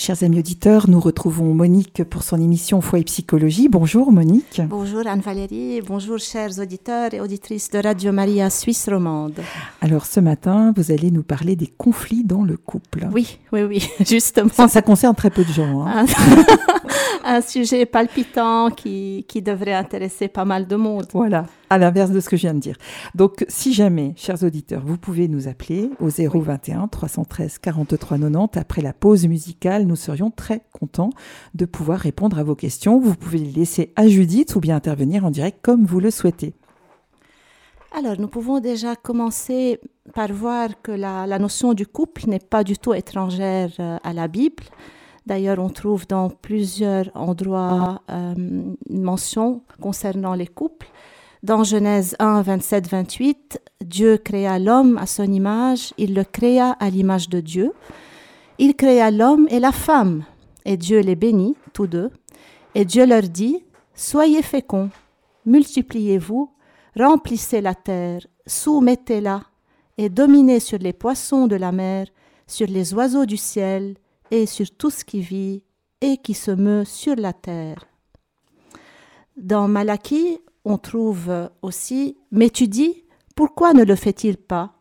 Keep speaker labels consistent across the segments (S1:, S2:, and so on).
S1: Chers amis auditeurs, nous retrouvons Monique pour son émission Foi et Psychologie. Bonjour Monique.
S2: Bonjour Anne-Valérie, bonjour chers auditeurs et auditrices de Radio Maria Suisse romande.
S1: Alors ce matin, vous allez nous parler des conflits dans le couple.
S2: Oui, oui, oui, justement.
S1: Ça, concerne très peu de gens.
S2: Hein. Un, sujet palpitant qui, qui devrait intéresser pas mal de monde.
S1: Voilà à l'inverse de ce que je viens de dire. Donc, si jamais, chers auditeurs, vous pouvez nous appeler au 021 313 43 90 après la pause musicale, nous serions très contents de pouvoir répondre à vos questions. Vous pouvez les laisser à Judith ou bien intervenir en direct comme vous le souhaitez.
S2: Alors, nous pouvons déjà commencer par voir que la, notion du couple n'est pas du tout étrangère euh, à la Bible. D'ailleurs, on trouve dans plusieurs endroits euh, une mention concernant les couples. Dans Genèse 1, 27, 28, Dieu créa l'homme à son image, il le créa à l'image de Dieu. Il créa l'homme et la femme, et Dieu les bénit, tous deux. Et Dieu leur dit, Soyez féconds, multipliez-vous, remplissez la terre, soumettez-la, et dominez sur les poissons de la mer, sur les oiseaux du ciel, et sur tout ce qui vit et qui se meut sur la terre. Dans Malachie, on trouve aussi Mais tu dis, pourquoi ne le fait-il pas?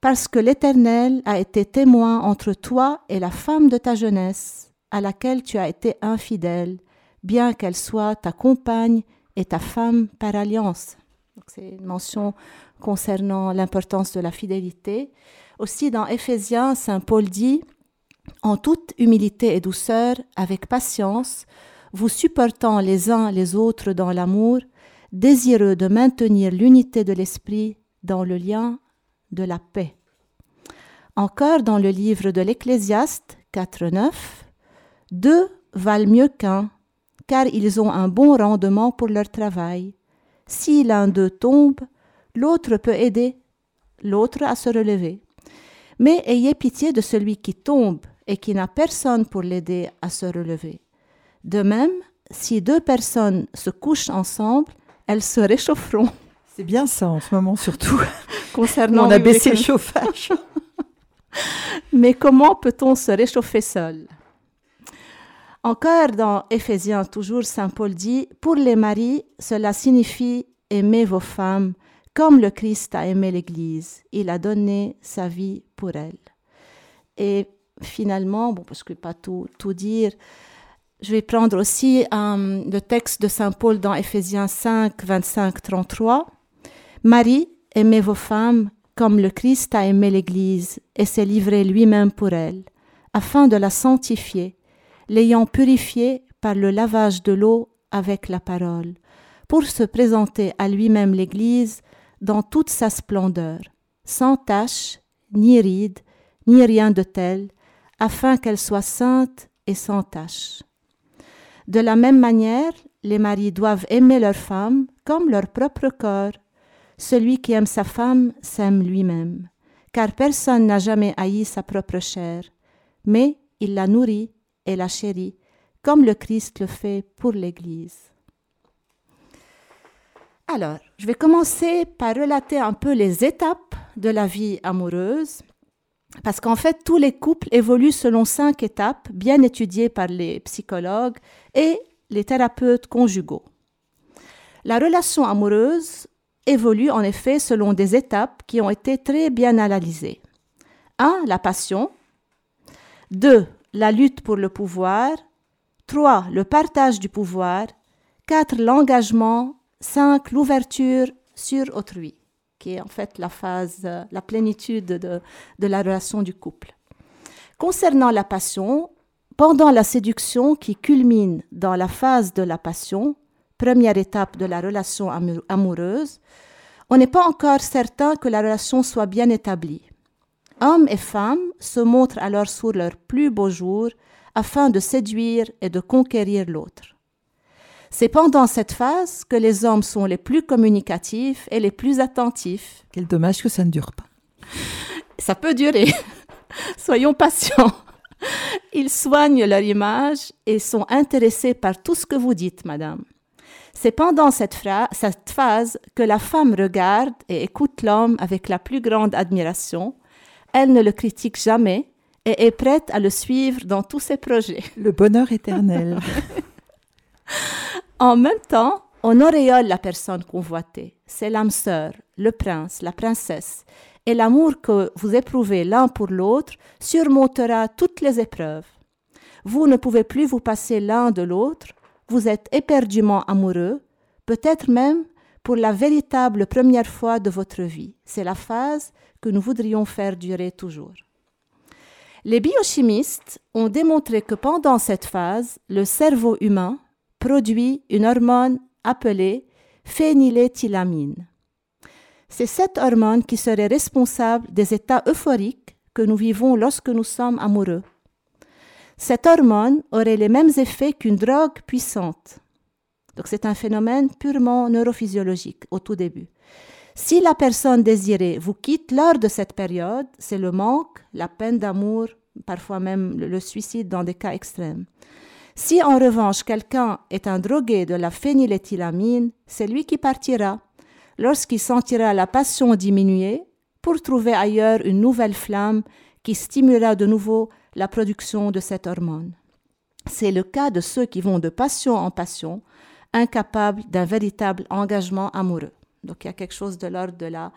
S2: Parce que l'Éternel a été témoin entre toi et la femme de ta jeunesse, à laquelle tu as été infidèle, bien qu'elle soit ta compagne et ta femme par alliance. C'est une mention concernant l'importance de la fidélité. Aussi dans Éphésiens, Saint Paul dit En toute humilité et douceur, avec patience, vous supportant les uns les autres dans l'amour, désireux de maintenir l'unité de l'esprit dans le lien de la paix. Encore dans le livre de l'Ecclésiaste 4.9, deux valent mieux qu'un, car ils ont un bon rendement pour leur travail. Si l'un d'eux tombe, l'autre peut aider l'autre à se relever. Mais ayez pitié de celui qui tombe et qui n'a personne pour l'aider à se relever. De même, si deux personnes se couchent ensemble, elles se réchaufferont.
S1: C'est bien ça en ce moment surtout.
S2: Concernant
S1: on a baissé le chauffage.
S2: Mais comment peut-on se réchauffer seul? Encore dans Éphésiens, toujours Saint Paul dit, pour les maris, cela signifie aimer vos femmes comme le Christ a aimé l'Église. Il a donné sa vie pour elle. Et finalement, bon, parce que pas tout, tout dire, je vais prendre aussi euh, le texte de Saint Paul dans Éphésiens 5, 25, 33. Marie, aimez vos femmes comme le Christ a aimé l'Église et s'est livré lui-même pour elle, afin de la sanctifier, l'ayant purifiée par le lavage de l'eau avec la parole, pour se présenter à lui-même l'Église dans toute sa splendeur, sans tache, ni ride, ni rien de tel, afin qu'elle soit sainte et sans tache. De la même manière, les maris doivent aimer leur femme comme leur propre corps. Celui qui aime sa femme s'aime lui-même, car personne n'a jamais haï sa propre chair, mais il la nourrit et la chérit, comme le Christ le fait pour l'Église. Alors, je vais commencer par relater un peu les étapes de la vie amoureuse parce qu'en fait, tous les couples évoluent selon cinq étapes bien étudiées par les psychologues et les thérapeutes conjugaux. La relation amoureuse évolue en effet selon des étapes qui ont été très bien analysées. 1. La passion. 2. La lutte pour le pouvoir. 3. Le partage du pouvoir. 4. L'engagement. 5. L'ouverture sur autrui qui est en fait la phase, euh, la plénitude de, la relation du couple. Concernant la passion, pendant la séduction qui culmine dans la phase de la passion, première étape de la relation amoureuse, on n'est pas encore certain que la relation soit bien établie. Hommes et femmes se montrent alors sur leur plus beau jour afin de séduire et de conquérir l'autre. C'est pendant cette phase que les hommes sont les plus communicatifs et les plus attentifs.
S1: Quel dommage que ça ne dure pas.
S2: Ça peut durer. Soyons patients. Ils soignent leur image et sont intéressés par tout ce que vous dites, madame. C'est pendant cette, cette, phase que la femme regarde et écoute l'homme avec la plus grande admiration. Elle ne le critique jamais et est prête à le suivre dans tous ses projets.
S1: Le bonheur éternel.
S2: en même temps, on auréole la personne convoitée. C'est l'âme sœur, le prince, la princesse. Et l'amour que vous éprouvez l'un pour l'autre surmontera toutes les épreuves. Vous ne pouvez plus vous passer l'un de l'autre, vous êtes éperdument amoureux, peut-être même pour la véritable première fois de votre vie. C'est la phase que nous voudrions faire durer toujours. Les biochimistes ont démontré que pendant cette phase, le cerveau humain produit une hormone appelée phényléthylamine. C'est cette hormone qui serait responsable des états euphoriques que nous vivons lorsque nous sommes amoureux. Cette hormone aurait les mêmes effets qu'une drogue puissante. Donc c'est un phénomène purement neurophysiologique au tout début. Si la personne désirée vous quitte lors de cette période, c'est le manque, la peine d'amour, parfois même le suicide dans des cas extrêmes. Si en revanche quelqu'un est un drogué de la phényléthylamine, c'est lui qui partira lorsqu'il sentira la passion diminuer pour trouver ailleurs une nouvelle flamme qui stimulera de nouveau la production de cette hormone. C'est le cas de ceux qui vont de passion en passion, incapables d'un véritable engagement amoureux. Donc il y a quelque chose de l'ordre de la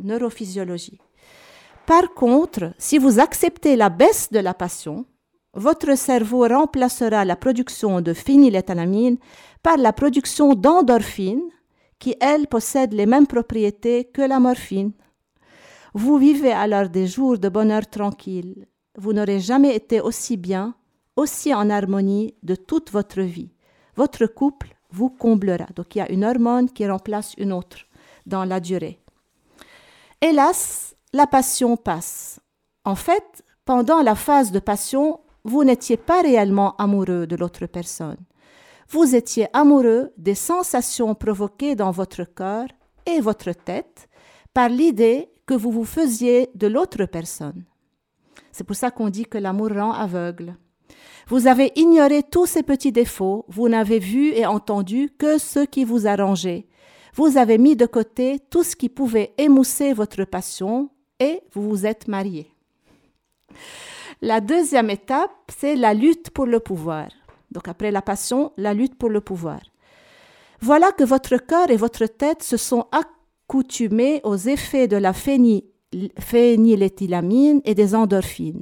S2: neurophysiologie. Par contre, si vous acceptez la baisse de la passion, votre cerveau remplacera la production de phényléthylamine par la production d'endorphine, qui, elle, possède les mêmes propriétés que la morphine. Vous vivez alors des jours de bonheur tranquille. Vous n'aurez jamais été aussi bien, aussi en harmonie de toute votre vie. Votre couple vous comblera. Donc il y a une hormone qui remplace une autre dans la durée. Hélas, la passion passe. En fait, pendant la phase de passion, vous n'étiez pas réellement amoureux de l'autre personne. Vous étiez amoureux des sensations provoquées dans votre cœur et votre tête par l'idée que vous vous faisiez de l'autre personne. C'est pour ça qu'on dit que l'amour rend aveugle. Vous avez ignoré tous ces petits défauts, vous n'avez vu et entendu que ce qui vous arrangeait. Vous avez mis de côté tout ce qui pouvait émousser votre passion et vous vous êtes marié. La deuxième étape, c'est la lutte pour le pouvoir. Donc après la passion, la lutte pour le pouvoir. Voilà que votre cœur et votre tête se sont accoutumés aux effets de la phényléthylamine et des endorphines.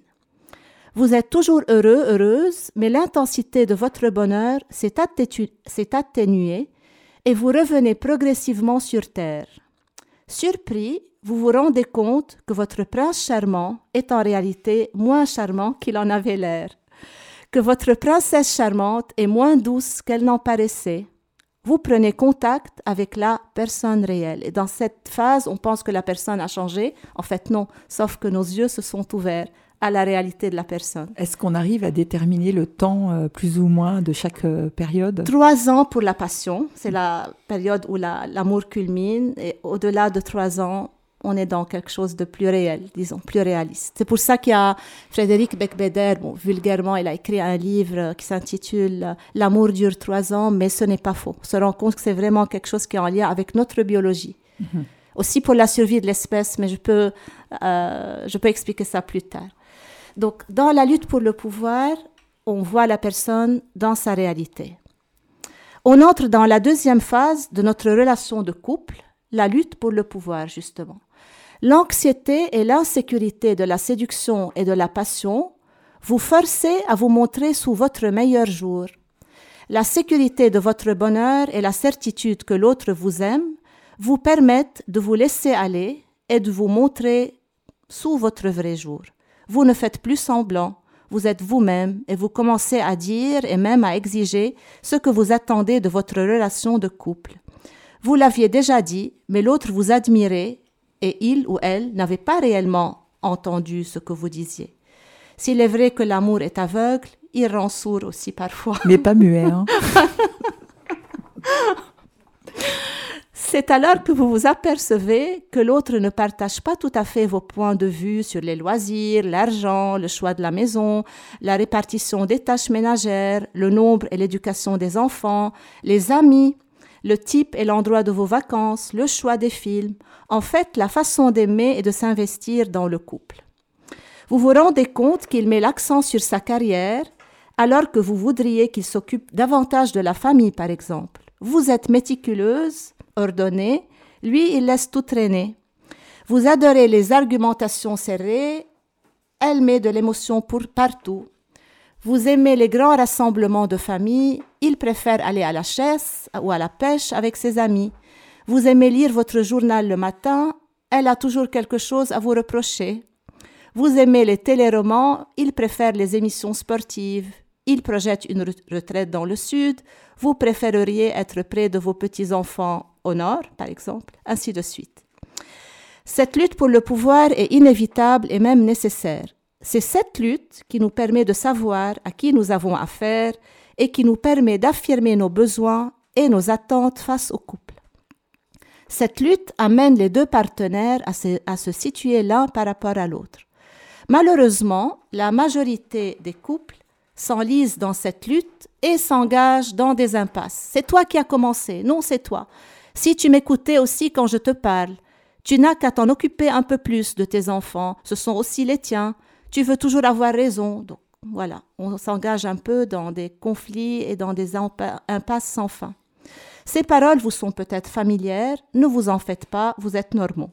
S2: Vous êtes toujours heureux, heureuse, mais l'intensité de votre bonheur s'est atténuée et vous revenez progressivement sur Terre. Surpris, vous vous rendez compte que votre prince charmant est en réalité moins charmant qu'il en avait l'air, que votre princesse charmante est moins douce qu'elle n'en paraissait. Vous prenez contact avec la personne réelle. Et dans cette phase, on pense que la personne a changé. En fait, non, sauf que nos yeux se sont ouverts à la réalité de la personne.
S1: Est-ce qu'on arrive à déterminer le temps euh, plus ou moins de chaque euh, période?
S2: Trois ans pour la passion, c'est la période où l'amour culmine, et au-delà de trois ans, on est dans quelque chose de plus réel, disons, plus réaliste. C'est pour ça qu'il y a Frédéric Becbeder, bon, vulgairement, il a écrit un livre qui s'intitule L'amour dure trois ans, mais ce n'est pas faux. On se rend compte que c'est vraiment quelque chose qui est en lien avec notre biologie. Mhm. Aussi pour la survie de l'espèce, mais je peux, euh, je peux expliquer ça plus tard. Donc, dans la lutte pour le pouvoir, on voit la personne dans sa réalité. On entre dans la deuxième phase de notre relation de couple, la lutte pour le pouvoir, justement. L'anxiété et l'insécurité de la séduction et de la passion vous forcez à vous montrer sous votre meilleur jour. La sécurité de votre bonheur et la certitude que l'autre vous aime vous permettent de vous laisser aller et de vous montrer sous votre vrai jour. Vous ne faites plus semblant, vous êtes vous-même et vous commencez à dire et même à exiger ce que vous attendez de votre relation de couple. Vous l'aviez déjà dit, mais l'autre vous admirait et il ou elle n'avait pas réellement entendu ce que vous disiez. S'il est vrai que l'amour est aveugle, il rend sourd aussi parfois.
S1: Mais pas muet, hein
S2: C'est alors que vous vous apercevez que l'autre ne partage pas tout à fait vos points de vue sur les loisirs, l'argent, le choix de la maison, la répartition des tâches ménagères, le nombre et l'éducation des enfants, les amis, le type et l'endroit de vos vacances, le choix des films, en fait la façon d'aimer et de s'investir dans le couple. Vous vous rendez compte qu'il met l'accent sur sa carrière alors que vous voudriez qu'il s'occupe davantage de la famille, par exemple. Vous êtes méticuleuse, ordonnée, lui, il laisse tout traîner. Vous adorez les argumentations serrées, elle met de l'émotion pour partout. Vous aimez les grands rassemblements de famille, il préfère aller à la chasse ou à la pêche avec ses amis. Vous aimez lire votre journal le matin, elle a toujours quelque chose à vous reprocher. Vous aimez les téléromans, il préfère les émissions sportives. Il projette une retraite dans le sud, vous préféreriez être près de vos petits-enfants au nord, par exemple, ainsi de suite. Cette lutte pour le pouvoir est inévitable et même nécessaire. C'est cette lutte qui nous permet de savoir à qui nous avons affaire et qui nous permet d'affirmer nos besoins et nos attentes face au couple. Cette lutte amène les deux partenaires à se, situer l'un par rapport à l'autre. Malheureusement, la majorité des couples s'enlise dans cette lutte et s'engage dans des impasses. C'est toi qui as commencé, non, c'est toi. Si tu m'écoutais aussi quand je te parle, tu n'as qu'à t'en occuper un peu plus de tes enfants, ce sont aussi les tiens. Tu veux toujours avoir raison. Donc voilà, on s'engage un peu dans des conflits et dans des impasses sans fin. Ces paroles vous sont peut-être familières, ne vous en faites pas, vous êtes normaux.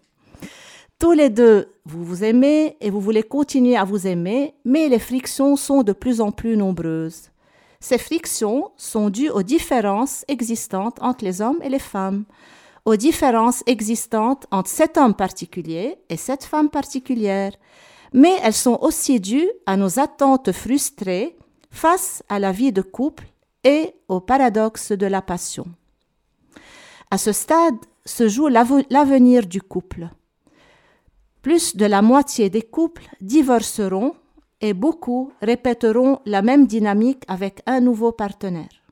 S2: Tous les deux, vous vous aimez et vous voulez continuer à vous aimer, mais les frictions sont de plus en plus nombreuses. Ces frictions sont dues aux différences existantes entre les hommes et les femmes, aux différences existantes entre cet homme particulier et cette femme particulière, mais elles sont aussi dues à nos attentes frustrées face à la vie de couple et au paradoxe de la passion. À ce stade se joue l'avenir du couple. Plus de la moitié des couples divorceront et beaucoup répéteront la même dynamique avec un nouveau partenaire.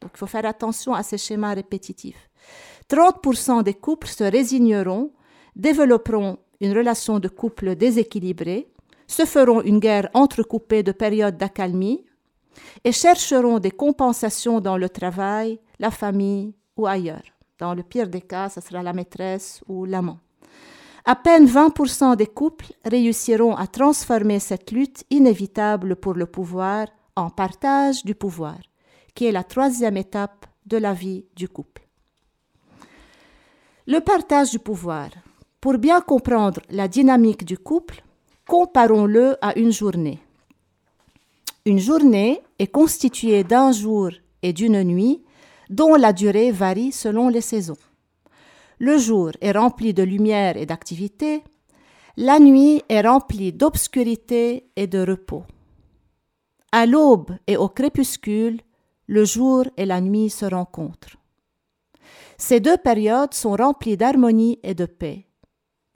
S2: Donc il faut faire attention à ces schémas répétitifs. 30% des couples se résigneront, développeront une relation de couple déséquilibrée, se feront une guerre entrecoupée de périodes d'accalmie et chercheront des compensations dans le travail, la famille ou ailleurs. Dans le pire des cas, ce sera la maîtresse ou l'amant. À peine 20% des couples réussiront à transformer cette lutte inévitable pour le pouvoir en partage du pouvoir, qui est la troisième étape de la vie du couple. Le partage du pouvoir. Pour bien comprendre la dynamique du couple, comparons-le à une journée. Une journée est constituée d'un jour et d'une nuit dont la durée varie selon les saisons. Le jour est rempli de lumière et d'activité, la nuit est remplie d'obscurité et de repos. À l'aube et au crépuscule, le jour et la nuit se rencontrent. Ces deux périodes sont remplies d'harmonie et de paix.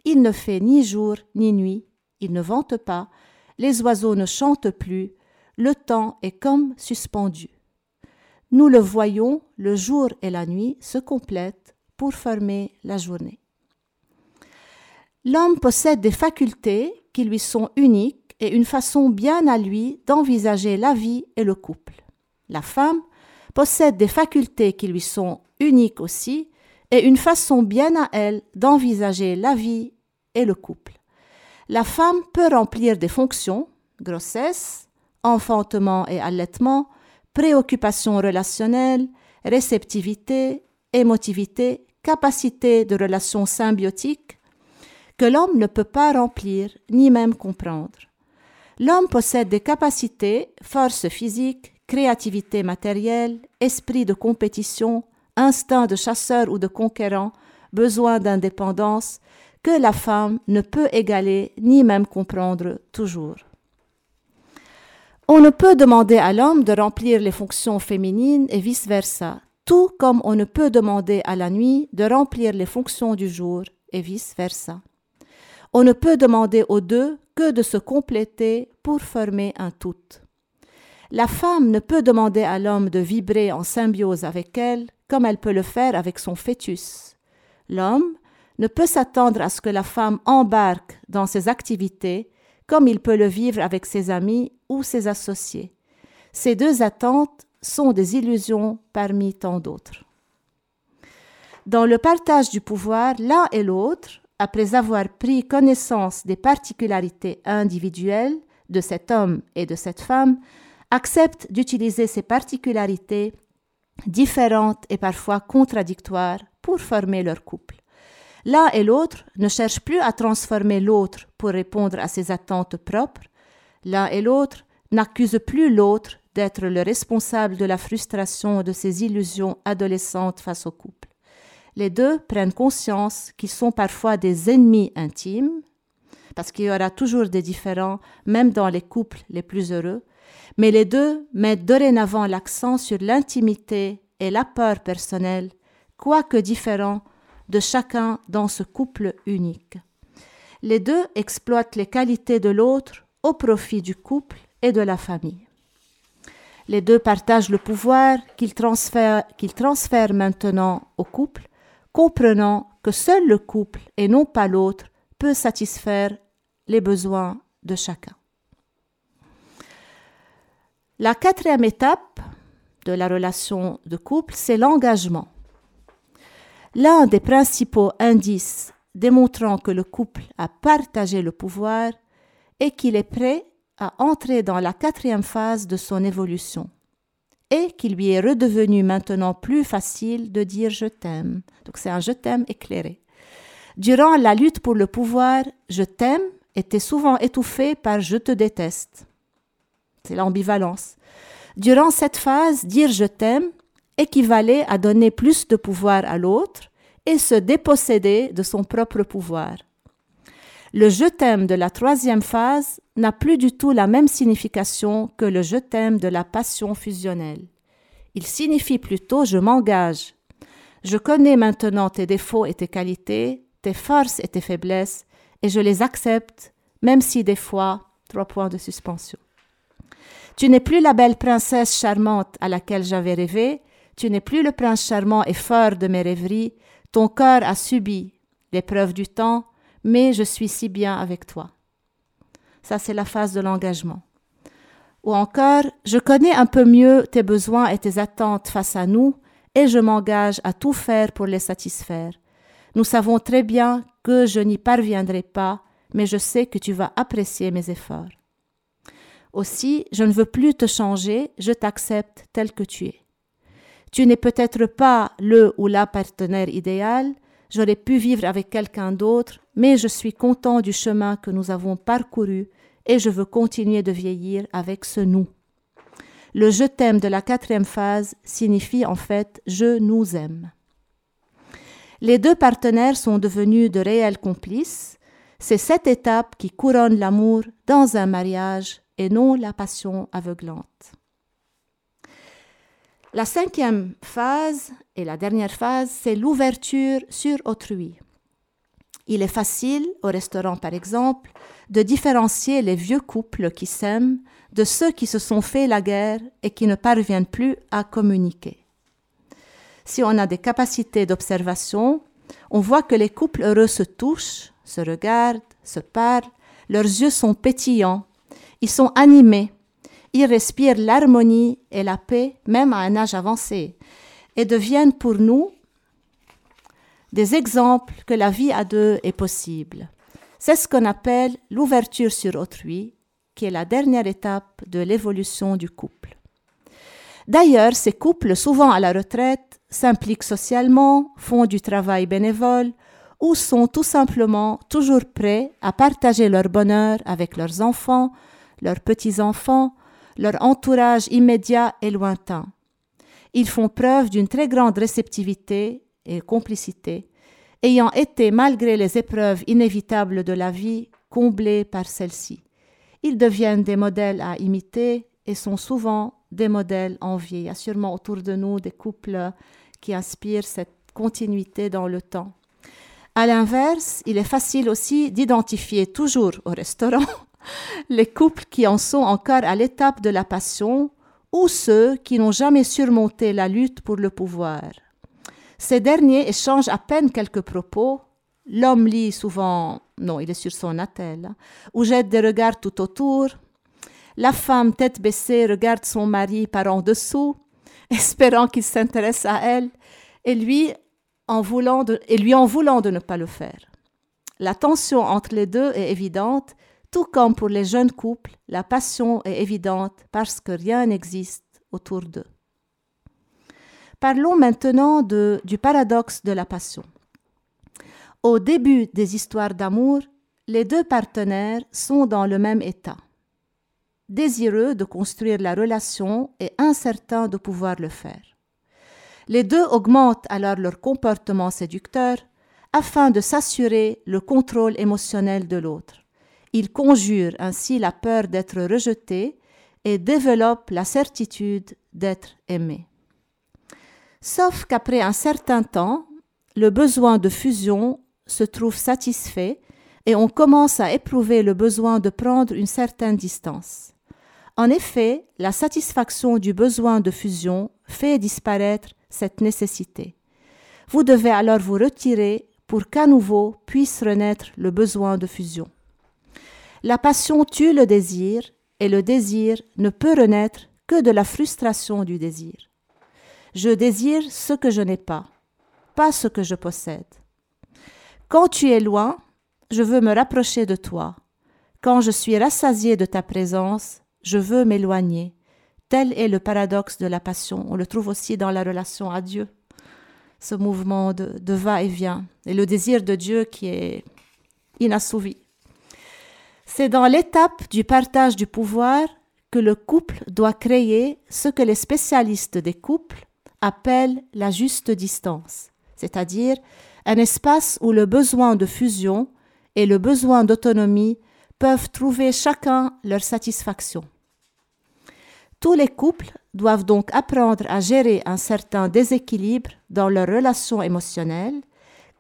S2: Il ne fait ni jour ni nuit, il ne vente pas, les oiseaux ne chantent plus, le temps est comme suspendu. Nous le voyons, le jour et la nuit se complètent pour former la journée. L'homme possède des facultés qui lui sont uniques et une façon bien à lui d'envisager la vie et le couple. La femme possède des facultés qui lui sont uniques aussi et une façon bien à elle d'envisager la vie et le couple. La femme peut remplir des fonctions, grossesse, enfantement et allaitement, préoccupation relationnelle, réceptivité, émotivité capacité de relation symbiotique que l'homme ne peut pas remplir ni même comprendre. L'homme possède des capacités, force physique, créativité matérielle, esprit de compétition, instinct de chasseur ou de conquérant, besoin d'indépendance, que la femme ne peut égaler ni même comprendre toujours. On ne peut demander à l'homme de remplir les fonctions féminines et vice-versa, tout comme on ne peut demander à la nuit de remplir les fonctions du jour et vice-versa. On ne peut demander aux deux que de se compléter pour former un tout. La femme ne peut demander à l'homme de vibrer en symbiose avec elle comme elle peut le faire avec son fœtus. L'homme ne peut s'attendre à ce que la femme embarque dans ses activités comme il peut le vivre avec ses amis ou ses associés. Ces deux attentes sont des illusions parmi tant d'autres. Dans le partage du pouvoir, l'un et l'autre après avoir pris connaissance des particularités individuelles de cet homme et de cette femme, accepte d'utiliser ces particularités différentes et parfois contradictoires pour former leur couple. L'un et l'autre ne cherchent plus à transformer l'autre pour répondre à ses attentes propres. L'un et l'autre n'accusent plus l'autre d'être le responsable de la frustration de ses illusions adolescentes face au couple. Les deux prennent conscience qu'ils sont parfois des ennemis intimes, parce qu'il y aura toujours des différends, même dans les couples les plus heureux, mais les deux mettent dorénavant l'accent sur l'intimité et l'apport personnel, quoique différents, de chacun dans ce couple unique. Les deux exploitent les qualités de l'autre au profit du couple et de la famille. Les deux partagent le pouvoir qu'ils transfèrent, transfèrent maintenant au couple, comprenant que seul le couple et non pas l'autre peut satisfaire les besoins de chacun. La quatrième étape de la relation de couple, c'est l'engagement. L'un des principaux indices démontrant que le couple a partagé le pouvoir est qu'il est prêt à entrer dans la quatrième phase de son évolution et qu'il lui est redevenu maintenant plus facile de dire je t'aime. Donc c'est un je t'aime éclairé. Durant la lutte pour le pouvoir, je t'aime était souvent étouffé par je te déteste. C'est l'ambivalence. Durant cette phase, dire je t'aime équivalait à donner plus de pouvoir à l'autre et se déposséder de son propre pouvoir. Le je t'aime de la troisième phase n'a plus du tout la même signification que le je t'aime de la passion fusionnelle. Il signifie plutôt je m'engage. Je connais maintenant tes défauts et tes qualités, tes forces et tes faiblesses, et je les accepte, même si des fois, trois points de suspension. Tu n'es plus la belle princesse charmante à laquelle j'avais rêvé, tu n'es plus le prince charmant et fort de mes rêveries, ton cœur a subi l'épreuve du temps, mais je suis si bien avec toi. Ça, c'est la phase de l'engagement. Ou encore, je connais un peu mieux tes besoins et tes attentes face à nous, et je m'engage à tout faire pour les satisfaire. Nous savons très bien que je n'y parviendrai pas, mais je sais que tu vas apprécier mes efforts. Aussi, je ne veux plus te changer, je t'accepte tel que tu es. Tu n'es peut-être pas le ou la partenaire idéal, j'aurais pu vivre avec quelqu'un d'autre, mais je suis content du chemin que nous avons parcouru et je veux continuer de vieillir avec ce nous. Le je t'aime de la quatrième phase signifie en fait je nous aime. Les deux partenaires sont devenus de réels complices. C'est cette étape qui couronne l'amour dans un mariage et non la passion aveuglante. La cinquième phase et la dernière phase, c'est l'ouverture sur autrui. Il est facile, au restaurant par exemple, de différencier les vieux couples qui s'aiment de ceux qui se sont fait la guerre et qui ne parviennent plus à communiquer. Si on a des capacités d'observation, on voit que les couples heureux se touchent, se regardent, se parlent, leurs yeux sont pétillants, ils sont animés, ils respirent l'harmonie et la paix même à un âge avancé et deviennent pour nous des exemples que la vie à deux est possible. C'est ce qu'on appelle l'ouverture sur autrui, qui est la dernière étape de l'évolution du couple. D'ailleurs, ces couples, souvent à la retraite, s'impliquent socialement, font du travail bénévole ou sont tout simplement toujours prêts à partager leur bonheur avec leurs enfants, leurs petits-enfants, leur entourage immédiat et lointain. Ils font preuve d'une très grande réceptivité et complicité, ayant été, malgré les épreuves inévitables de la vie, comblés par celle-ci. Ils deviennent des modèles à imiter et sont souvent des modèles enviés. Il y a sûrement autour de nous des couples qui inspirent cette continuité dans le temps. À l'inverse, il est facile aussi d'identifier toujours au restaurant les couples qui en sont encore à l'étape de la passion ou ceux qui n'ont jamais surmonté la lutte pour le pouvoir. Ces derniers échangent à peine quelques propos. L'homme lit souvent, non, il est sur son attel, hein, ou jette des regards tout autour. La femme, tête baissée, regarde son mari par en dessous, espérant qu'il s'intéresse à elle, et lui, en voulant de, et lui en voulant de ne pas le faire. La tension entre les deux est évidente, tout comme pour les jeunes couples, la passion est évidente parce que rien n'existe autour d'eux. Parlons maintenant du paradoxe de la passion. Au début des histoires d'amour, les deux partenaires sont dans le même état, désireux de construire la relation et incertains de pouvoir le faire. Les deux augmentent alors leur comportement séducteur afin de s'assurer le contrôle émotionnel de l'autre. Ils conjurent ainsi la peur d'être rejetés et développent la certitude d'être aimés. Sauf qu'après un certain temps, le besoin de fusion se trouve satisfait et on commence à éprouver le besoin de prendre une certaine distance. En effet, la satisfaction du besoin de fusion fait disparaître cette nécessité. Vous devez alors vous retirer pour qu'à nouveau puisse renaître le besoin de fusion. La passion tue le désir et le désir ne peut renaître que de la frustration du désir. Je désire ce que je n'ai pas, pas ce que je possède. Quand tu es loin, je veux me rapprocher de toi. Quand je suis rassasié de ta présence, je veux m'éloigner. Tel est le paradoxe de la passion. On le trouve aussi dans la relation à Dieu, ce mouvement de, va-et-vient, et le désir de Dieu qui est inassouvi. C'est dans l'étape du partage du pouvoir que le couple doit créer ce que les spécialistes des couples appellent la juste distance, c'est-à-dire un espace où le besoin de fusion et le besoin d'autonomie peuvent trouver chacun leur satisfaction. Tous les couples doivent donc apprendre à gérer un certain déséquilibre dans leurs relations émotionnelles,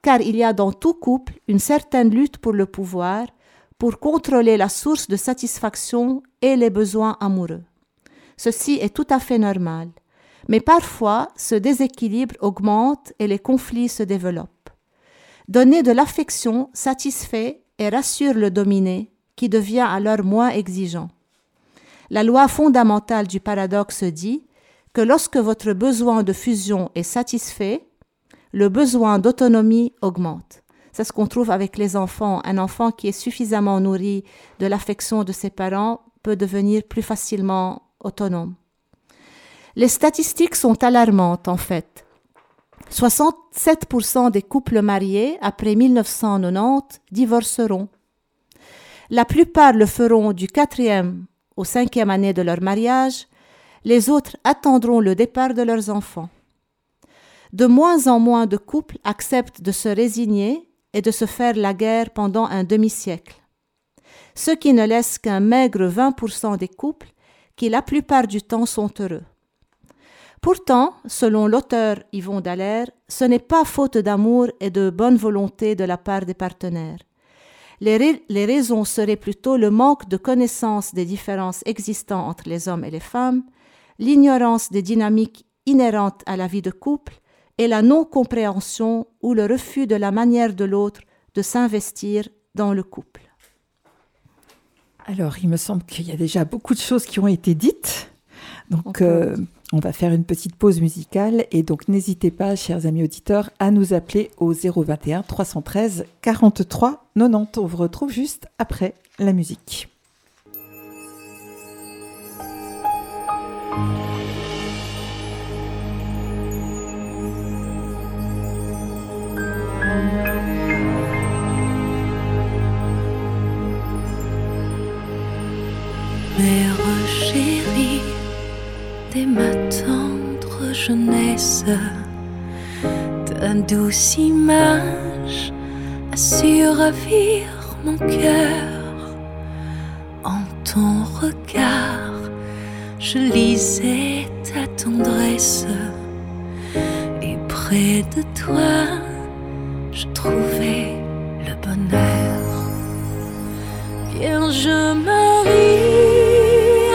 S2: car il y a dans tout couple une certaine lutte pour le pouvoir, pour contrôler la source de satisfaction et les besoins amoureux. Ceci est tout à fait normal, mais parfois ce déséquilibre augmente et les conflits se développent. Donner de l'affection satisfait et rassure le dominé, qui devient alors moins exigeant. La loi fondamentale du paradoxe dit que lorsque votre besoin de fusion est satisfait, le besoin d'autonomie augmente. C'est ce qu'on trouve avec les enfants. Un enfant qui est suffisamment nourri de l'affection de ses parents peut devenir plus facilement autonome. Les statistiques sont alarmantes en fait. 67% des couples mariés après 1990 divorceront. La plupart le feront du quatrième au cinquième année de leur mariage, les autres attendront le départ de leurs enfants. De moins en moins de couples acceptent de se résigner et de se faire la guerre pendant un demi-siècle. Ce qui ne laisse qu'un maigre 20% des couples qui la plupart du temps sont heureux. Pourtant, selon l'auteur Yvon Dallaire, ce n'est pas faute d'amour et de bonne volonté de la part des partenaires les, raisons seraient plutôt le manque de connaissance des différences existant entre les hommes et les femmes, l'ignorance des dynamiques inhérentes à la vie de couple et la non-compréhension ou le refus de la manière de l'autre de s'investir dans le couple.
S1: Alors, il me semble qu'il y a déjà beaucoup de choses qui ont été dites. Donc, euh, on va faire une petite pause musicale et donc n'hésitez pas, chers amis auditeurs, à nous appeler au 021 313 43 90. On vous retrouve juste après la musique.
S3: Jeunesse, ta douce image a su ravir mon cœur. En ton regard, je lisais ta tendresse, et près de toi, je trouvais le bonheur. Vierge Marie,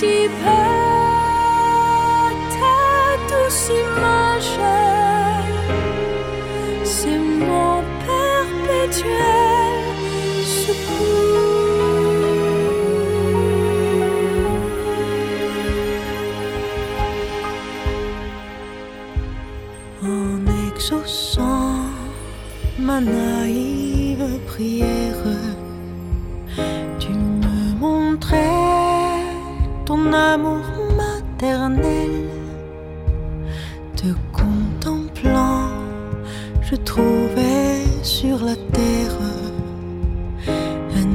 S3: si belle, ta douce image, c'est mon perpétuel secours. Sans ma naïve prière, ton amour maternel. Te contemplant, je trouvais sur la terre un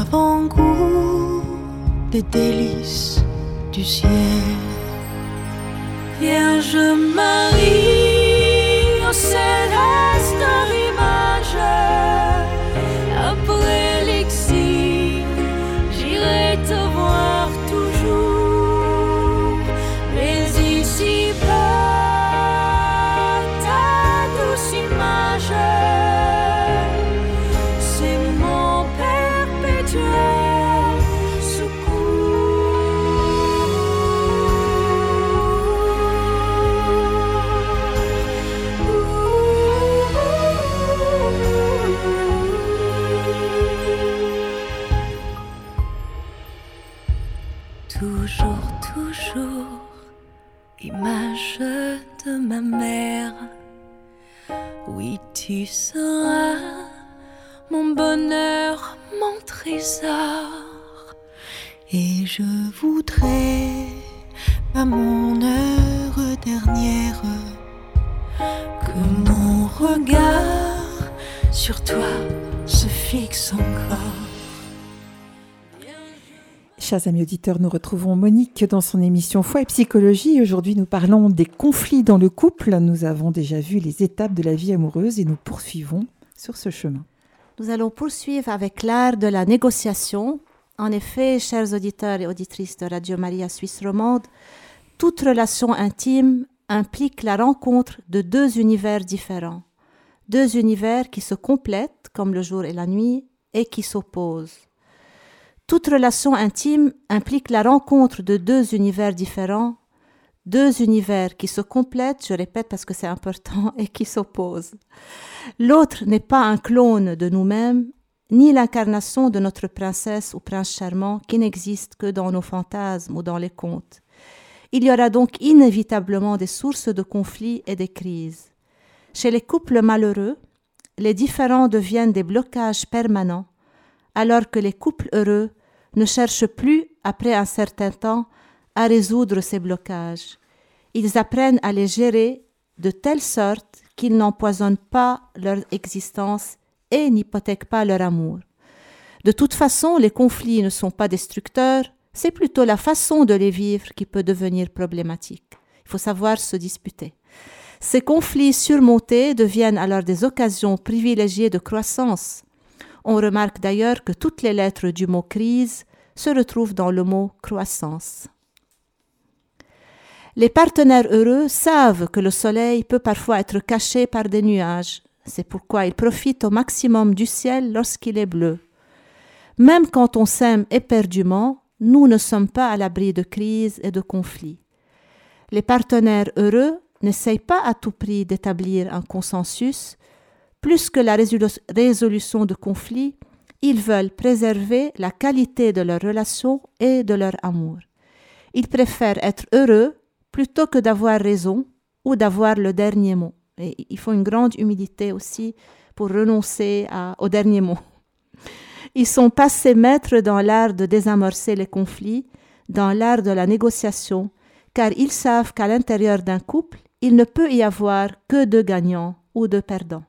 S3: avant-goût des délices du ciel. Vierge Marie, Et je voudrais, à mon heure dernière, que mon regard sur toi se fixe encore.
S1: Chers amis auditeurs, nous retrouvons Monique dans son émission Foi et Psychologie. Aujourd'hui, nous parlons des conflits dans le couple. Nous avons déjà vu les étapes de la vie amoureuse et nous poursuivons sur ce chemin.
S2: Nous allons poursuivre avec l'art de la négociation. En effet, chers auditeurs et auditrices de Radio Maria Suisse romande, toute relation intime implique la rencontre de deux univers différents. Deux univers qui se complètent, comme le jour et la nuit, et qui s'opposent. Toute relation intime implique la rencontre de deux univers différents, deux univers qui se complètent, je répète parce que c'est important, et qui s'opposent. L'autre n'est pas un clone de nous-mêmes, ni l'incarnation de notre princesse ou prince charmant qui n'existe que dans nos fantasmes ou dans les contes. Il y aura donc inévitablement des sources de conflits et des crises. Chez les couples malheureux, les différends deviennent des blocages permanents, alors que les couples heureux ne cherchent plus, après un certain temps, à résoudre ces blocages. Ils apprennent à les gérer de telle sorte qu'ils n'empoisonnent pas leur existence et n'hypothèquent pas leur amour. De toute façon, les conflits ne sont pas destructeurs, c'est plutôt la façon de les vivre qui peut devenir problématique. Il faut savoir se disputer. Ces conflits surmontés deviennent alors des occasions privilégiées de croissance. On remarque d'ailleurs que toutes les lettres du mot crise se retrouvent dans le mot croissance. Les partenaires heureux savent que le soleil peut parfois être caché par des nuages. C'est pourquoi ils profitent au maximum du ciel lorsqu'il est bleu. Même quand on s'aime éperdument, nous ne sommes pas à l'abri de crises et de conflits. Les partenaires heureux n'essayent pas à tout prix d'établir un consensus. Plus que la résolu- résolution de conflits, ils veulent préserver la qualité de leur relation et de leur amour. Ils préfèrent être heureux plutôt que d'avoir raison ou d'avoir le dernier mot. Il faut une grande humilité aussi pour renoncer au dernier mot. Ils sont passés maîtres dans l'art de désamorcer les conflits, dans l'art de la négociation, car ils savent qu'à l'intérieur d'un couple, il ne peut y avoir que deux gagnants ou deux perdants.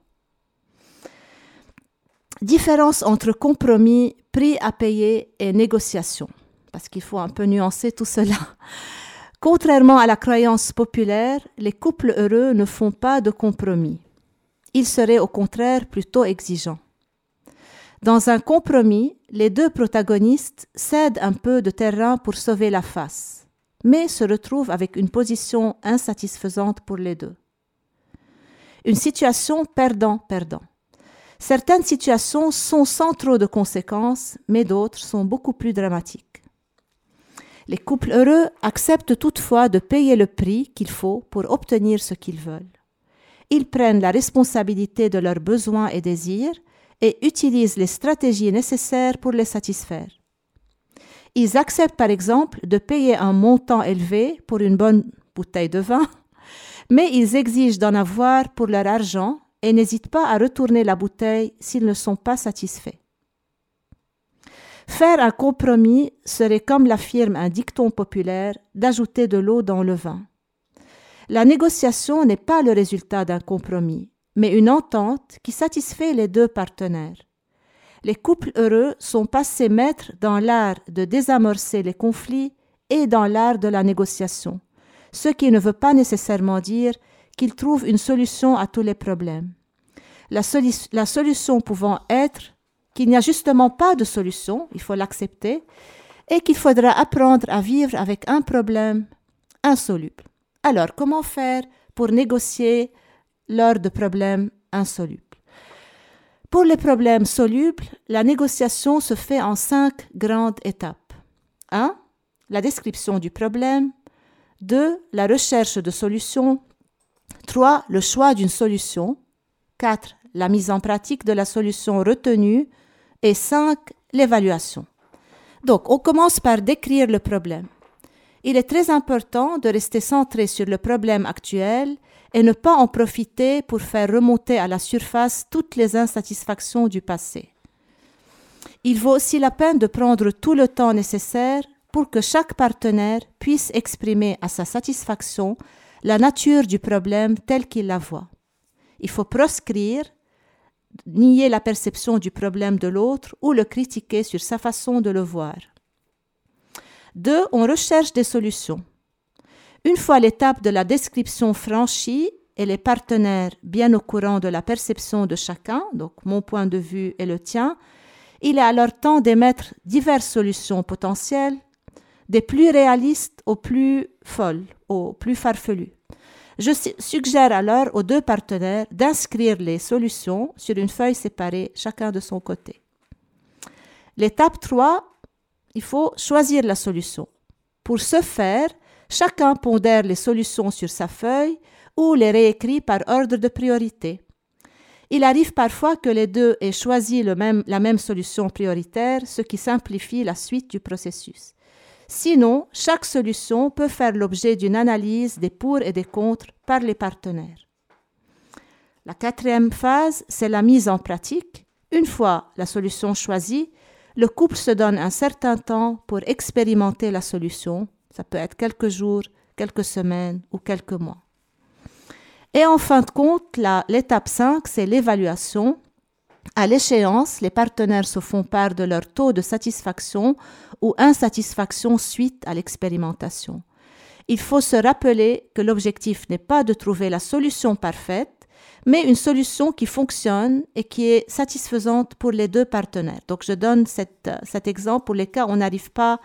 S2: Différence entre compromis, prix à payer et négociation, parce qu'il faut un peu nuancer tout cela. Contrairement à la croyance populaire, les couples heureux ne font pas de compromis. Ils seraient au contraire plutôt exigeants. Dans un compromis, les deux protagonistes cèdent un peu de terrain pour sauver la face, mais se retrouvent avec une position insatisfaisante pour les deux. Une situation perdant-perdant. Certaines situations sont sans trop de conséquences, mais d'autres sont beaucoup plus dramatiques. Les couples heureux acceptent toutefois de payer le prix qu'il faut pour obtenir ce qu'ils veulent. Ils prennent la responsabilité de leurs besoins et désirs et utilisent les stratégies nécessaires pour les satisfaire. Ils acceptent par exemple de payer un montant élevé pour une bonne bouteille de vin, mais ils exigent d'en avoir pour leur argent et n'hésitent pas à retourner la bouteille s'ils ne sont pas satisfaits. Faire un compromis serait, comme l'affirme un dicton populaire, d'ajouter de l'eau dans le vin. La négociation n'est pas le résultat d'un compromis, mais une entente qui satisfait les deux partenaires. Les couples heureux sont passés maîtres dans l'art de désamorcer les conflits et dans l'art de la négociation, ce qui ne veut pas nécessairement dire qu'ils trouvent une solution à tous les problèmes. La, la solution pouvant être qu'il n'y a justement pas de solution, il faut l'accepter, et qu'il faudra apprendre à vivre avec un problème insoluble. Alors, comment faire pour négocier lors de problèmes insolubles? Pour les problèmes solubles, la négociation se fait en cinq grandes étapes. 1. La description du problème. 2. La recherche de solutions. 3. Le choix d'une solution. 4. La mise en pratique de la solution retenue. Et 5. L'évaluation. Donc, on commence par décrire le problème il est très important de rester centré sur le problème actuel et ne pas en profiter pour faire remonter à la surface toutes les insatisfactions du passé. Il vaut aussi la peine de prendre tout le temps nécessaire pour que chaque partenaire puisse exprimer à sa satisfaction la nature du problème tel qu'il la voit. Il faut proscrire, nier la perception du problème de l'autre ou le critiquer sur sa façon de le voir. Deux, on recherche des solutions. Une fois l'étape de la description franchie et les partenaires bien au courant de la perception de chacun, donc mon point de vue et le tien, il est alors temps d'émettre diverses solutions potentielles, des plus réalistes aux plus folles, aux plus farfelues. Je suggère alors aux deux partenaires d'inscrire les solutions sur une feuille séparée, chacun de son côté. L'étape 3 il faut choisir la solution. Pour ce faire, chacun pondère les solutions sur sa feuille ou les réécrit par ordre de priorité. Il arrive parfois que les deux aient choisi la même solution prioritaire, ce qui simplifie la suite du processus. Sinon, chaque solution peut faire l'objet d'une analyse des pour et des contre par les partenaires. La quatrième phase, c'est la mise en pratique. Une fois la solution choisie, le couple se donne un certain temps pour expérimenter la solution. Ça peut être quelques jours, quelques semaines ou quelques mois. Et en fin de compte, l'étape 5, c'est l'évaluation. À l'échéance, les partenaires se font part de leur taux de satisfaction ou insatisfaction suite à l'expérimentation. Il faut se rappeler que l'objectif n'est pas de trouver la solution parfaite, mais une solution qui fonctionne et qui est satisfaisante pour les deux partenaires. Donc je donne cet exemple pour les cas où on n'arrive pas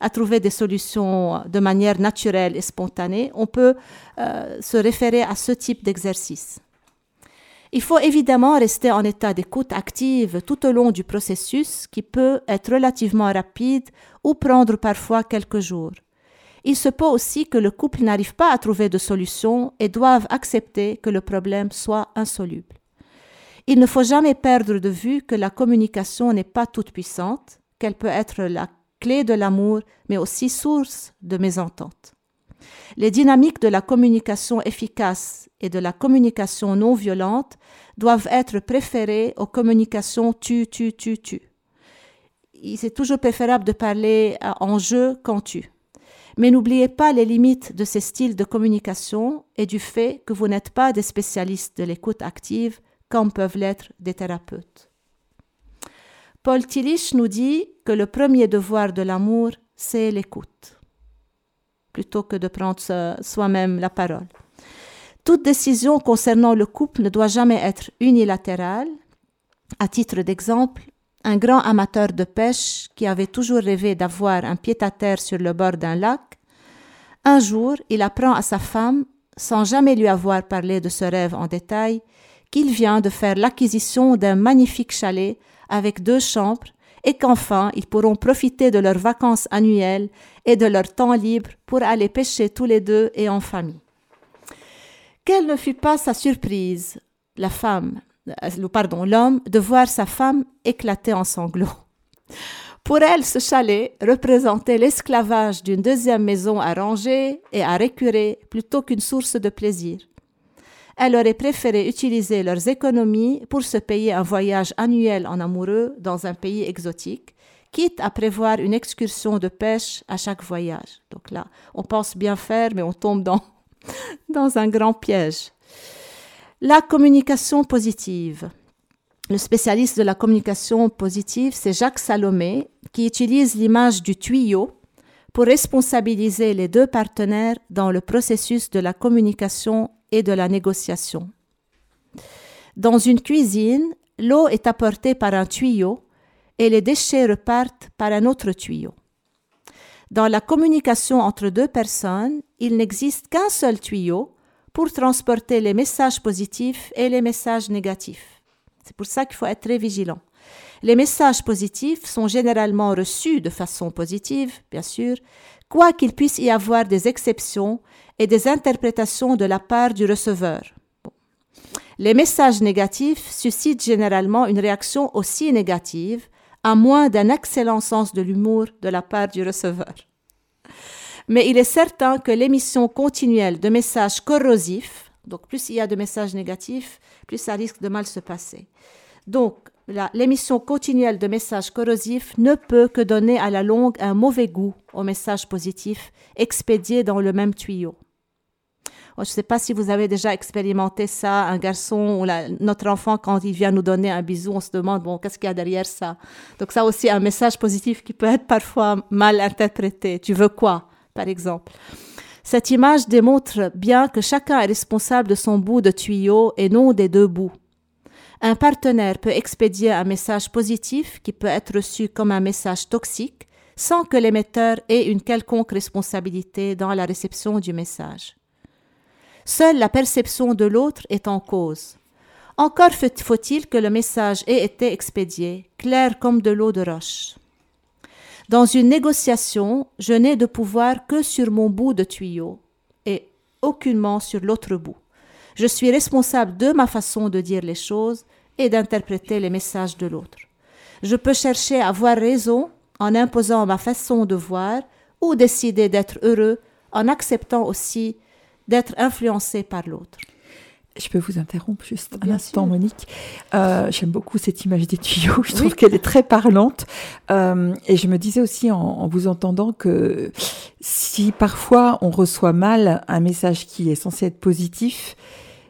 S2: à trouver des solutions de manière naturelle et spontanée. On peut euh, se référer à ce type d'exercice. Il faut évidemment rester en état d'écoute active tout au long du processus qui peut être relativement rapide ou prendre parfois quelques jours il se peut aussi que le couple n'arrive pas à trouver de solution et doive accepter que le problème soit insoluble. Il ne faut jamais perdre de vue que la communication n'est pas toute puissante, qu'elle peut être la clé de l'amour, mais aussi source de mésentente. Les dynamiques de la communication efficace et de la communication non violente doivent être préférées aux communications tu, tu, tu, tu. C'est toujours préférable de parler en je qu'en tu. Mais n'oubliez pas les limites de ces styles de communication et du fait que vous n'êtes pas des spécialistes de l'écoute active comme peuvent l'être des thérapeutes. Paul Tillich nous dit que le premier devoir de l'amour, c'est l'écoute, plutôt que de prendre soi-même la parole. Toute décision concernant le couple ne doit jamais être unilatérale. À titre d'exemple, un grand amateur de pêche qui avait toujours rêvé d'avoir un pied-à-terre sur le bord d'un lac, un jour il apprend à sa femme, sans jamais lui avoir parlé de ce rêve en détail, qu'il vient de faire l'acquisition d'un magnifique chalet avec deux chambres et qu'enfin ils pourront profiter de leurs vacances annuelles et de leur temps libre pour aller pêcher tous les deux et en famille. Quelle ne fut pas sa surprise, la femme, euh, pardon, l'homme, de voir sa femme éclater en sanglots. Pour elle, ce chalet représentait l'esclavage d'une deuxième maison à ranger et à récurer plutôt qu'une source de plaisir. Elle aurait préféré utiliser leurs économies pour se payer un voyage annuel en amoureux dans un pays exotique, quitte à prévoir une excursion de pêche à chaque voyage. Donc là, on pense bien faire, mais on tombe dans, dans un grand piège. La communication positive. Le spécialiste de la communication positive, c'est Jacques Salomé, qui utilise l'image du tuyau pour responsabiliser les deux partenaires dans le processus de la communication et de la négociation. Dans une cuisine, l'eau est apportée par un tuyau et les déchets repartent par un autre tuyau. Dans la communication entre deux personnes, il n'existe qu'un seul tuyau pour transporter les messages positifs et les messages négatifs. C'est pour ça qu'il faut être très vigilant. Les messages positifs sont généralement reçus de façon positive, bien sûr, quoi qu'il puisse y avoir des exceptions et des interprétations de la part du receveur. Les messages négatifs suscitent généralement une réaction aussi négative, à moins d'un excellent sens de l'humour de la part du receveur. Mais il est certain que l'émission continuelle de messages corrosifs, donc plus il y a de messages négatifs, plus ça risque de mal se passer. Donc, l'émission continuelle de messages corrosifs ne peut que donner à la longue un mauvais goût aux messages positifs expédiés dans le même tuyau. Je ne sais pas si vous avez déjà expérimenté ça, un garçon ou notre enfant, quand il vient nous donner un bisou, on se demande, bon, qu'est-ce qu'il y a derrière ça? Donc ça aussi, un message positif qui peut être parfois mal interprété. Tu veux quoi, par exemple? Cette image démontre bien que chacun est responsable de son bout de tuyau et non des deux bouts. Un partenaire peut expédier un message positif qui peut être reçu comme un message toxique sans que l'émetteur ait une quelconque responsabilité dans la réception du message. Seule la perception de l'autre est en cause. Encore faut-il que le message ait été expédié, clair comme de l'eau de roche. Dans une négociation, je n'ai de pouvoir que sur mon bout de tuyau et aucunement sur l'autre bout. Je suis responsable de ma façon de dire les choses et d'interpréter les messages de l'autre. Je peux chercher à avoir raison en imposant ma façon de voir ou décider d'être heureux en acceptant aussi d'être influencé par l'autre.
S1: Je peux vous interrompre juste un instant, Monique. Euh, j'aime beaucoup cette image des tuyaux. Je trouve qu'elle est très parlante. Euh, et je me disais aussi en, en, vous entendant que si parfois on reçoit mal un message qui est censé être positif,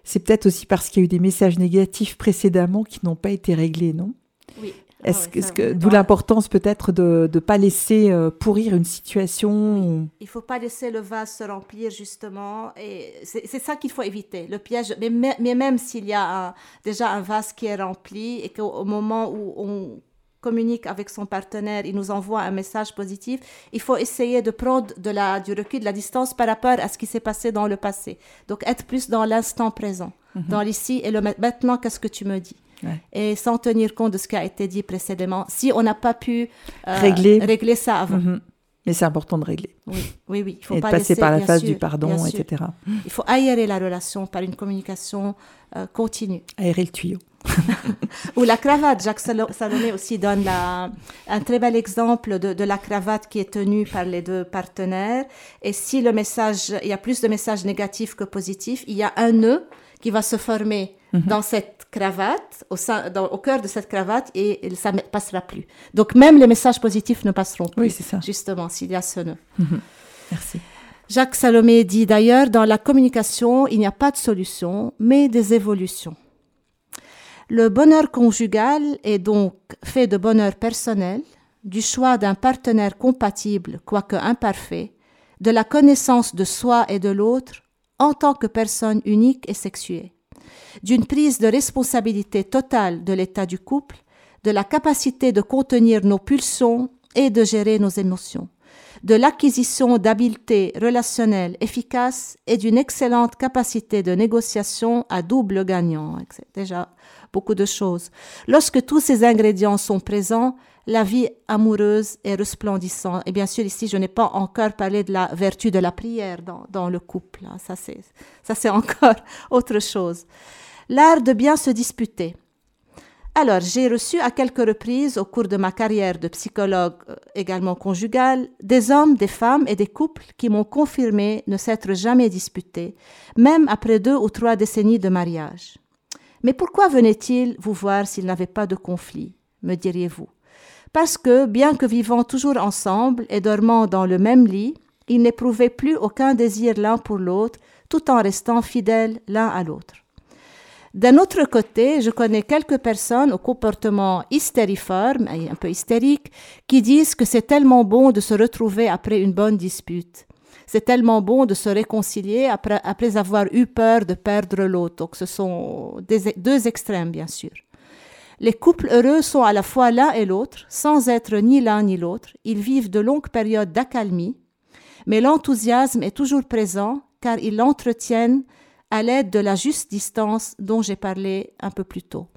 S1: c'est peut-être aussi parce qu'il y a eu des messages négatifs précédemment qui n'ont pas été réglés, non?
S2: Oui.
S1: Est-ce que, d'où l'importance peut-être de ne pas laisser euh, pourrir une situation
S2: Il ne faut pas laisser le vase se remplir justement, et c'est ça qu'il faut éviter, le piège. Mais, mais même s'il y a déjà un vase qui est rempli et qu'au moment où on communique avec son partenaire, il nous envoie un message positif, il faut essayer de prendre de la, du recul, de la distance par rapport à ce qui s'est passé dans le passé. Donc être plus dans l'instant présent, mhm. dans l'ici et le maintenant, qu'est-ce que tu me dis? Et sans tenir compte de ce qui a été dit précédemment, si on n'a pas pu euh, régler. régler ça avant. Mhm.
S1: Mais c'est important de régler.
S2: Oui, oui, oui.
S1: Il faut et pas passer par la phase du pardon, etc.
S2: Il faut aérer la relation par une communication euh, continue.
S1: Aérer le tuyau.
S2: Ou la cravate. Jacques Salomé aussi donne la, un très bel exemple de, de, la cravate qui est tenue par les deux partenaires. Et si le message, il y a plus de messages négatifs que positifs, il y a un nœud qui va se former mhm. dans cette cravate, au, sein, dans, au cœur de cette cravate, et, ça ne passera plus. Donc même les messages positifs ne passeront plus.
S1: Oui, c'est ça.
S2: Justement, s'il y a ce nœud.
S1: Mhm. Merci.
S2: Jacques Salomé dit d'ailleurs, dans la communication, il n'y a pas de solution, mais des évolutions. Le bonheur conjugal est donc fait de bonheur personnel, du choix d'un partenaire compatible, quoique imparfait, de la connaissance de soi et de l'autre en tant que personne unique et sexuée, d'une prise de responsabilité totale de l'état du couple, de la capacité de contenir nos pulsions et de gérer nos émotions, de l'acquisition d'habiletés relationnelles efficaces et d'une excellente capacité de négociation à double gagnant. Déjà beaucoup de choses. Lorsque tous ces ingrédients sont présents, la vie amoureuse est resplendissante. Et bien sûr, ici, je n'ai pas encore parlé de la vertu de la prière dans, le couple. Hein. Ça, c'est, ça, c'est encore autre chose. L'art de bien se disputer. Alors, j'ai reçu à quelques reprises au cours de ma carrière de psychologue euh, également conjugale des hommes, des femmes et des couples qui m'ont confirmé ne s'être jamais disputés, même après deux ou trois décennies de mariage. Mais pourquoi venaient-ils vous voir s'ils n'avaient pas de conflit, me diriez-vous? Parce que, bien que vivant toujours ensemble et dormant dans le même lit, ils n'éprouvaient plus aucun désir l'un pour l'autre, tout en restant fidèles l'un à l'autre. D'un autre côté, je connais quelques personnes au comportement hystériforme, un peu hystérique, qui disent que c'est tellement bon de se retrouver après une bonne dispute. C'est tellement bon de se réconcilier après, avoir eu peur de perdre l'autre. Donc ce sont deux extrêmes, bien sûr. Les couples heureux sont à la fois l'un et l'autre, sans être ni l'un ni l'autre. Ils vivent de longues périodes d'accalmie, mais l'enthousiasme est toujours présent car ils l'entretiennent à l'aide de la juste distance dont j'ai parlé un peu plus tôt.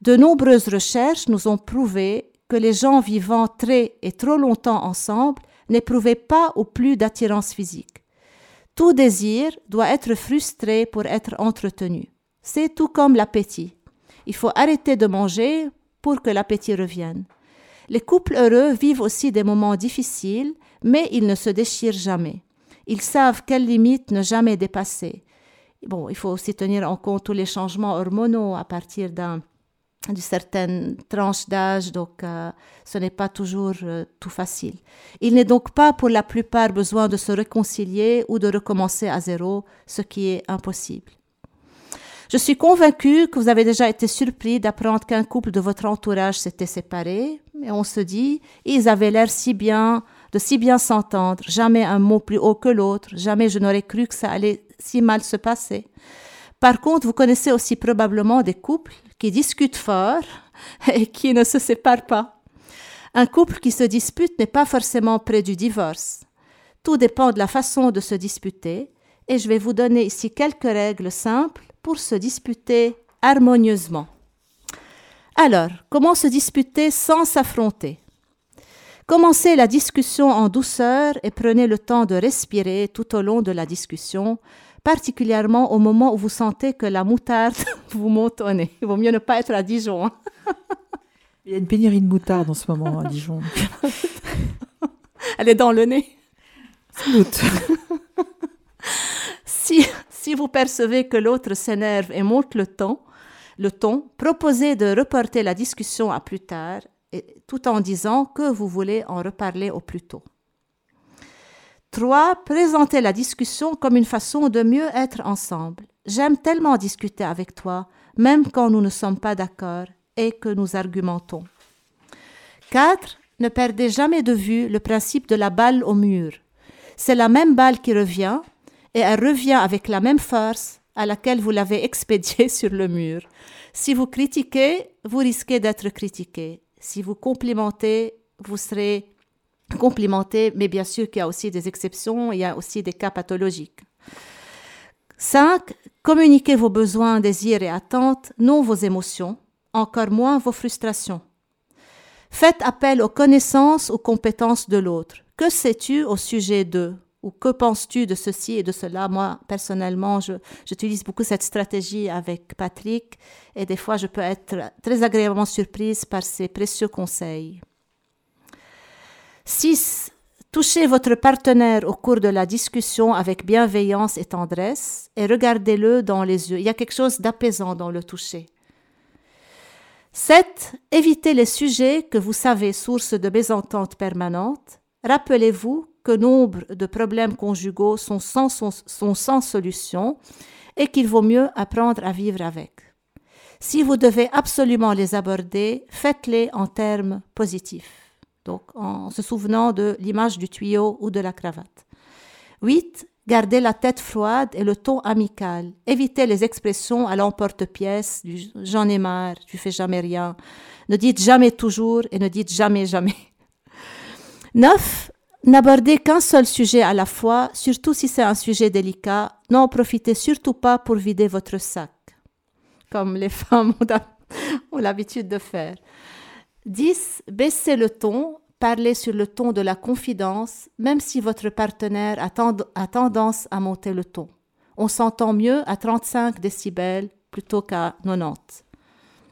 S2: De nombreuses recherches nous ont prouvé que les gens vivant très et trop longtemps ensemble n'éprouvaient pas ou plus d'attirance physique. Tout désir doit être frustré pour être entretenu. C'est tout comme l'appétit. Il faut arrêter de manger pour que l'appétit revienne. Les couples heureux vivent aussi des moments difficiles, mais ils ne se déchirent jamais. Ils savent quelles limites ne jamais dépasser. Bon, il faut aussi tenir en compte tous les changements hormonaux à partir d'un d'une certaine tranche d'âge, donc euh, ce n'est pas toujours euh, tout facile. Il n'est donc pas pour la plupart besoin de se réconcilier ou de recommencer à zéro, ce qui est impossible. Je suis convaincue que vous avez déjà été surpris d'apprendre qu'un couple de votre entourage s'était séparé, et on se dit, ils avaient l'air si bien, de si bien s'entendre, jamais un mot plus haut que l'autre, jamais je n'aurais cru que ça allait si mal se passer. Par contre, vous connaissez aussi probablement des couples qui discutent fort et qui ne se séparent pas. Un couple qui se dispute n'est pas forcément près du divorce. Tout dépend de la façon de se disputer et je vais vous donner ici quelques règles simples pour se disputer harmonieusement. Alors, comment se disputer sans s'affronter? Commencez la discussion en douceur et prenez le temps de respirer tout au long de la discussion, particulièrement au moment où vous sentez que la moutarde vous monte au nez. Il vaut mieux ne pas être à Dijon. Hein.
S1: Il y a une pénurie de moutarde en ce moment à Dijon.
S2: Elle est dans le nez.
S1: Sans doute.
S2: si, si vous percevez que l'autre s'énerve et monte le ton, le ton, proposez de reporter la discussion à plus tard tout en disant que vous voulez en reparler au plus tôt. 3. Présentez la discussion comme une façon de mieux être ensemble. J'aime tellement discuter avec toi, même quand nous ne sommes pas d'accord et que nous argumentons. 4. Ne perdez jamais de vue le principe de la balle au mur. C'est la même balle qui revient et elle revient avec la même force à laquelle vous l'avez expédiée sur le mur. Si vous critiquez, vous risquez d'être critiqué. Si vous complimentez, vous serez complimenté, mais bien sûr qu'il y a aussi des exceptions, il y a aussi des cas pathologiques. 5. Communiquez vos besoins, désirs et attentes, non vos émotions, encore moins vos frustrations. Faites appel aux connaissances ou compétences de l'autre. Que sais-tu au sujet d'eux? Ou que penses-tu de ceci et de cela? Moi, personnellement, j'utilise beaucoup cette stratégie avec Patrick et des fois, je peux être très agréablement surprise par ses précieux conseils. 6. Touchez votre partenaire au cours de la discussion avec bienveillance et tendresse et regardez-le dans les yeux. Il y a quelque chose d'apaisant dans le toucher. 7. Évitez les sujets que vous savez source de mésentente permanente. Rappelez-vous que nombre de problèmes conjugaux sont sans, sont sans solution et qu'il vaut mieux apprendre à vivre avec. Si vous devez absolument les aborder, faites-les en termes positifs, donc en se souvenant de l'image du tuyau ou de la cravate. 8. Gardez la tête froide et le ton amical. Évitez les expressions à l'emporte-pièce j'en ai marre, tu fais jamais rien. Ne dites jamais toujours et ne dites jamais jamais. 9. N'abordez qu'un seul sujet à la fois, surtout si c'est un sujet délicat. N'en profitez surtout pas pour vider votre sac, comme les femmes ont l'habitude de faire. 10. Baissez le ton, parlez sur le ton de la confidence, même si votre partenaire a tendance à monter le ton. On s'entend mieux à 35 décibels plutôt qu'à 90.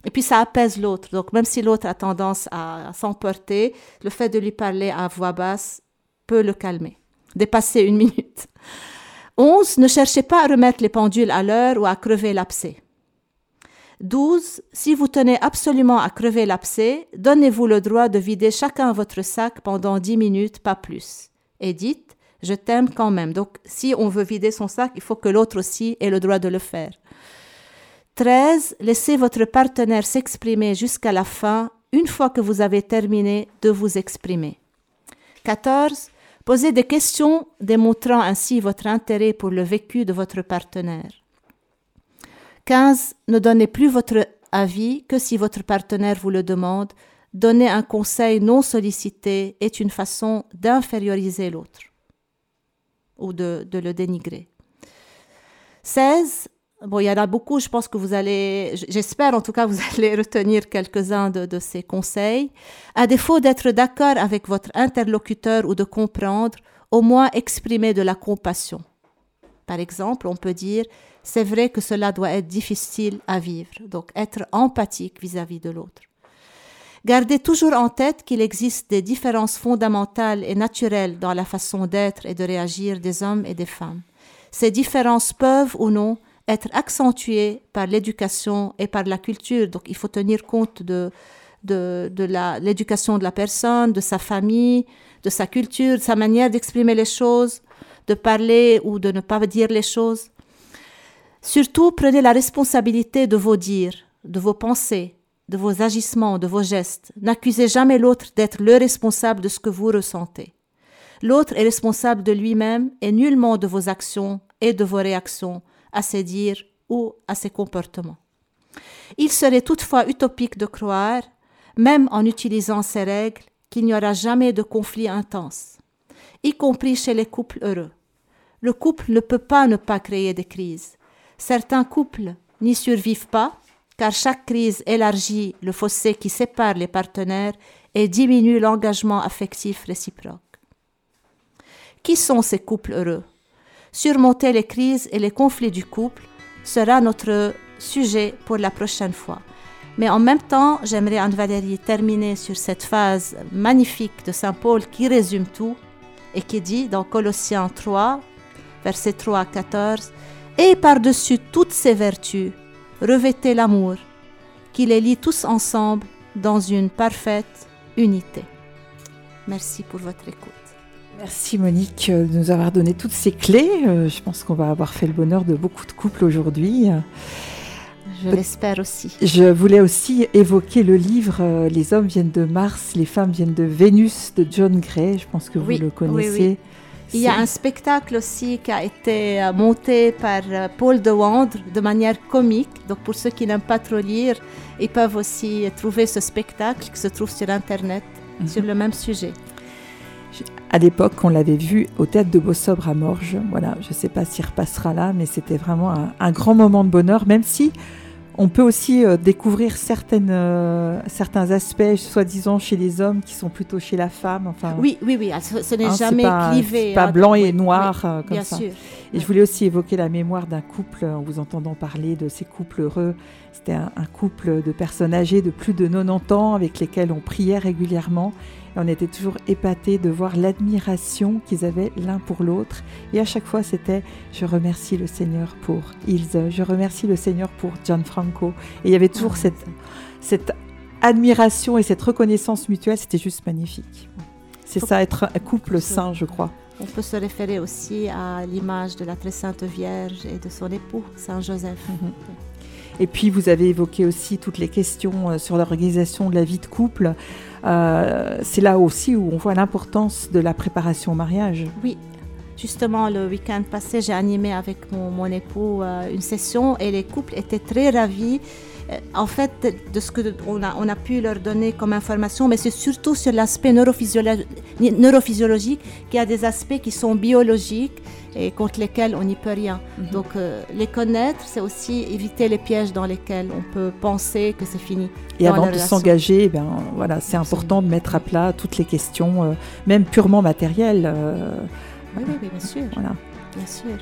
S2: Et puis ça apaise l'autre. Donc même si l'autre a tendance à, s'emporter, le fait de lui parler à voix basse peut le calmer. Dépasser une minute. 11. Ne cherchez pas à remettre les pendules à l'heure ou à crever l'abcès. 12. Si vous tenez absolument à crever l'abcès, donnez-vous le droit de vider chacun votre sac pendant 10 minutes, pas plus. Et dites, je t'aime quand même. Donc, si on veut vider son sac, il faut que l'autre aussi ait le droit de le faire. 13. Laissez votre partenaire s'exprimer jusqu'à la fin, une fois que vous avez terminé de vous exprimer. 14. Posez des questions démontrant ainsi votre intérêt pour le vécu de votre partenaire. 15. Ne donnez plus votre avis que si votre partenaire vous le demande. Donner un conseil non sollicité est une façon d'inférioriser l'autre ou de, le dénigrer. 16. Bon, il y en a beaucoup, je pense que vous allez, j'espère en tout cas, vous allez retenir quelques-uns de, ces conseils. À défaut d'être d'accord avec votre interlocuteur ou de comprendre, au moins exprimer de la compassion. Par exemple, on peut dire c'est vrai que cela doit être difficile à vivre, donc être empathique vis-à-vis de l'autre. Gardez toujours en tête qu'il existe des différences fondamentales et naturelles dans la façon d'être et de réagir des hommes et des femmes. Ces différences peuvent ou non être accentuées par l'éducation et par la culture, donc il faut tenir compte de, de, de l'éducation de la personne, de sa famille, de sa culture, de sa manière d'exprimer les choses, de parler ou de ne pas dire les choses. Surtout, prenez la responsabilité de vos dires, de vos pensées, de vos agissements, de vos gestes. N'accusez jamais l'autre d'être le responsable de ce que vous ressentez. L'autre est responsable de lui-même et nullement de vos actions et de vos réactions à ses dires ou à ses comportements. Il serait toutefois utopique de croire, même en utilisant ces règles, qu'il n'y aura jamais de conflit intense, y compris chez les couples heureux. Le couple ne peut pas ne pas créer des crises. Certains couples n'y survivent pas, car chaque crise élargit le fossé qui sépare les partenaires et diminue l'engagement affectif réciproque. Qui sont ces couples heureux? Surmonter les crises et les conflits du couple sera notre sujet pour la prochaine fois. Mais en même temps, j'aimerais, Anne-Valérie, terminer sur cette phase magnifique de Saint Paul qui résume tout et qui dit dans Colossiens 3, versets 3 à 14, et par-dessus toutes ces vertus, revêtez l'amour, qui les lie tous ensemble dans une parfaite unité. Merci pour votre écoute.
S1: Merci Monique de nous avoir donné toutes ces clés. Euh, je pense qu'on va avoir fait le bonheur de beaucoup de couples aujourd'hui.
S2: Je l'espère aussi.
S1: Je voulais aussi évoquer le livre euh, Les hommes viennent de Mars, les femmes viennent de Vénus de John Gray. Je pense que vous le connaissez.
S2: Il y a un spectacle aussi qui a été euh, monté par euh, Paul de Wandre de manière comique. Donc pour ceux qui n'aiment pas trop lire, ils peuvent aussi trouver ce spectacle qui se trouve sur Internet mhm. sur le même sujet.
S1: À l'époque, on l'avait vu au théâtre de Beausobre à Morges. Voilà, je ne sais pas s'il repassera là, mais c'était vraiment un, un, grand moment de bonheur, même si on peut aussi euh, découvrir certaines, euh, certains aspects, soi-disant, chez les hommes qui sont plutôt chez la femme. Enfin,
S2: oui, oui, oui. Ah, ce, n'est hein, jamais clivé.
S1: Pas hein, blanc et noir euh, comme bien ça. Sûr. Et je voulais aussi évoquer la mémoire d'un couple en vous entendant parler de ces couples heureux. C'était un, un, couple de personnes âgées de plus de 90 ans avec lesquels on priait régulièrement on était toujours épatés de voir l'admiration qu'ils avaient l'un pour l'autre. Et à chaque fois, c'était je remercie le Seigneur pour Ilse, je remercie le Seigneur pour Gianfranco. Et il y avait toujours ah, cette, cette admiration et cette reconnaissance mutuelle. C'était juste magnifique. C'est ça, être un couple saint, je crois.
S2: On peut se référer aussi à l'image de la très sainte Vierge et de son époux, Saint Joseph. Mhm.
S1: Et puis, vous avez évoqué aussi toutes les questions euh, sur l'organisation de la vie de couple. Euh, c'est là aussi où on voit l'importance de la préparation au mariage.
S2: Oui, Justement, le week-end passé, j'ai animé avec mon, époux euh, une session et les couples étaient très ravis. En fait, de ce qu'on a, on a pu leur donner comme information, mais c'est surtout sur l'aspect neurophysiologique, neurophysiologique qu'il y a des aspects qui sont biologiques et contre lesquels on n'y peut rien. Mhm. Donc euh, les connaître, c'est aussi éviter les pièges dans lesquels on peut penser que c'est fini.
S1: Et avant de s'engager, eh ben voilà, c'est important de mettre à plat toutes les questions, euh, même purement matérielles.
S2: Euh, oui, oui, bien sûr. Voilà. Bien sûr.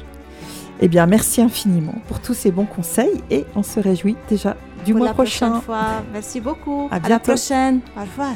S1: Eh bien, merci infiniment pour tous ces bons conseils et on se réjouit déjà du mois
S2: la
S1: prochain.
S2: Prochaine fois. Merci beaucoup.
S1: À,
S2: à la prochaine. Au revoir.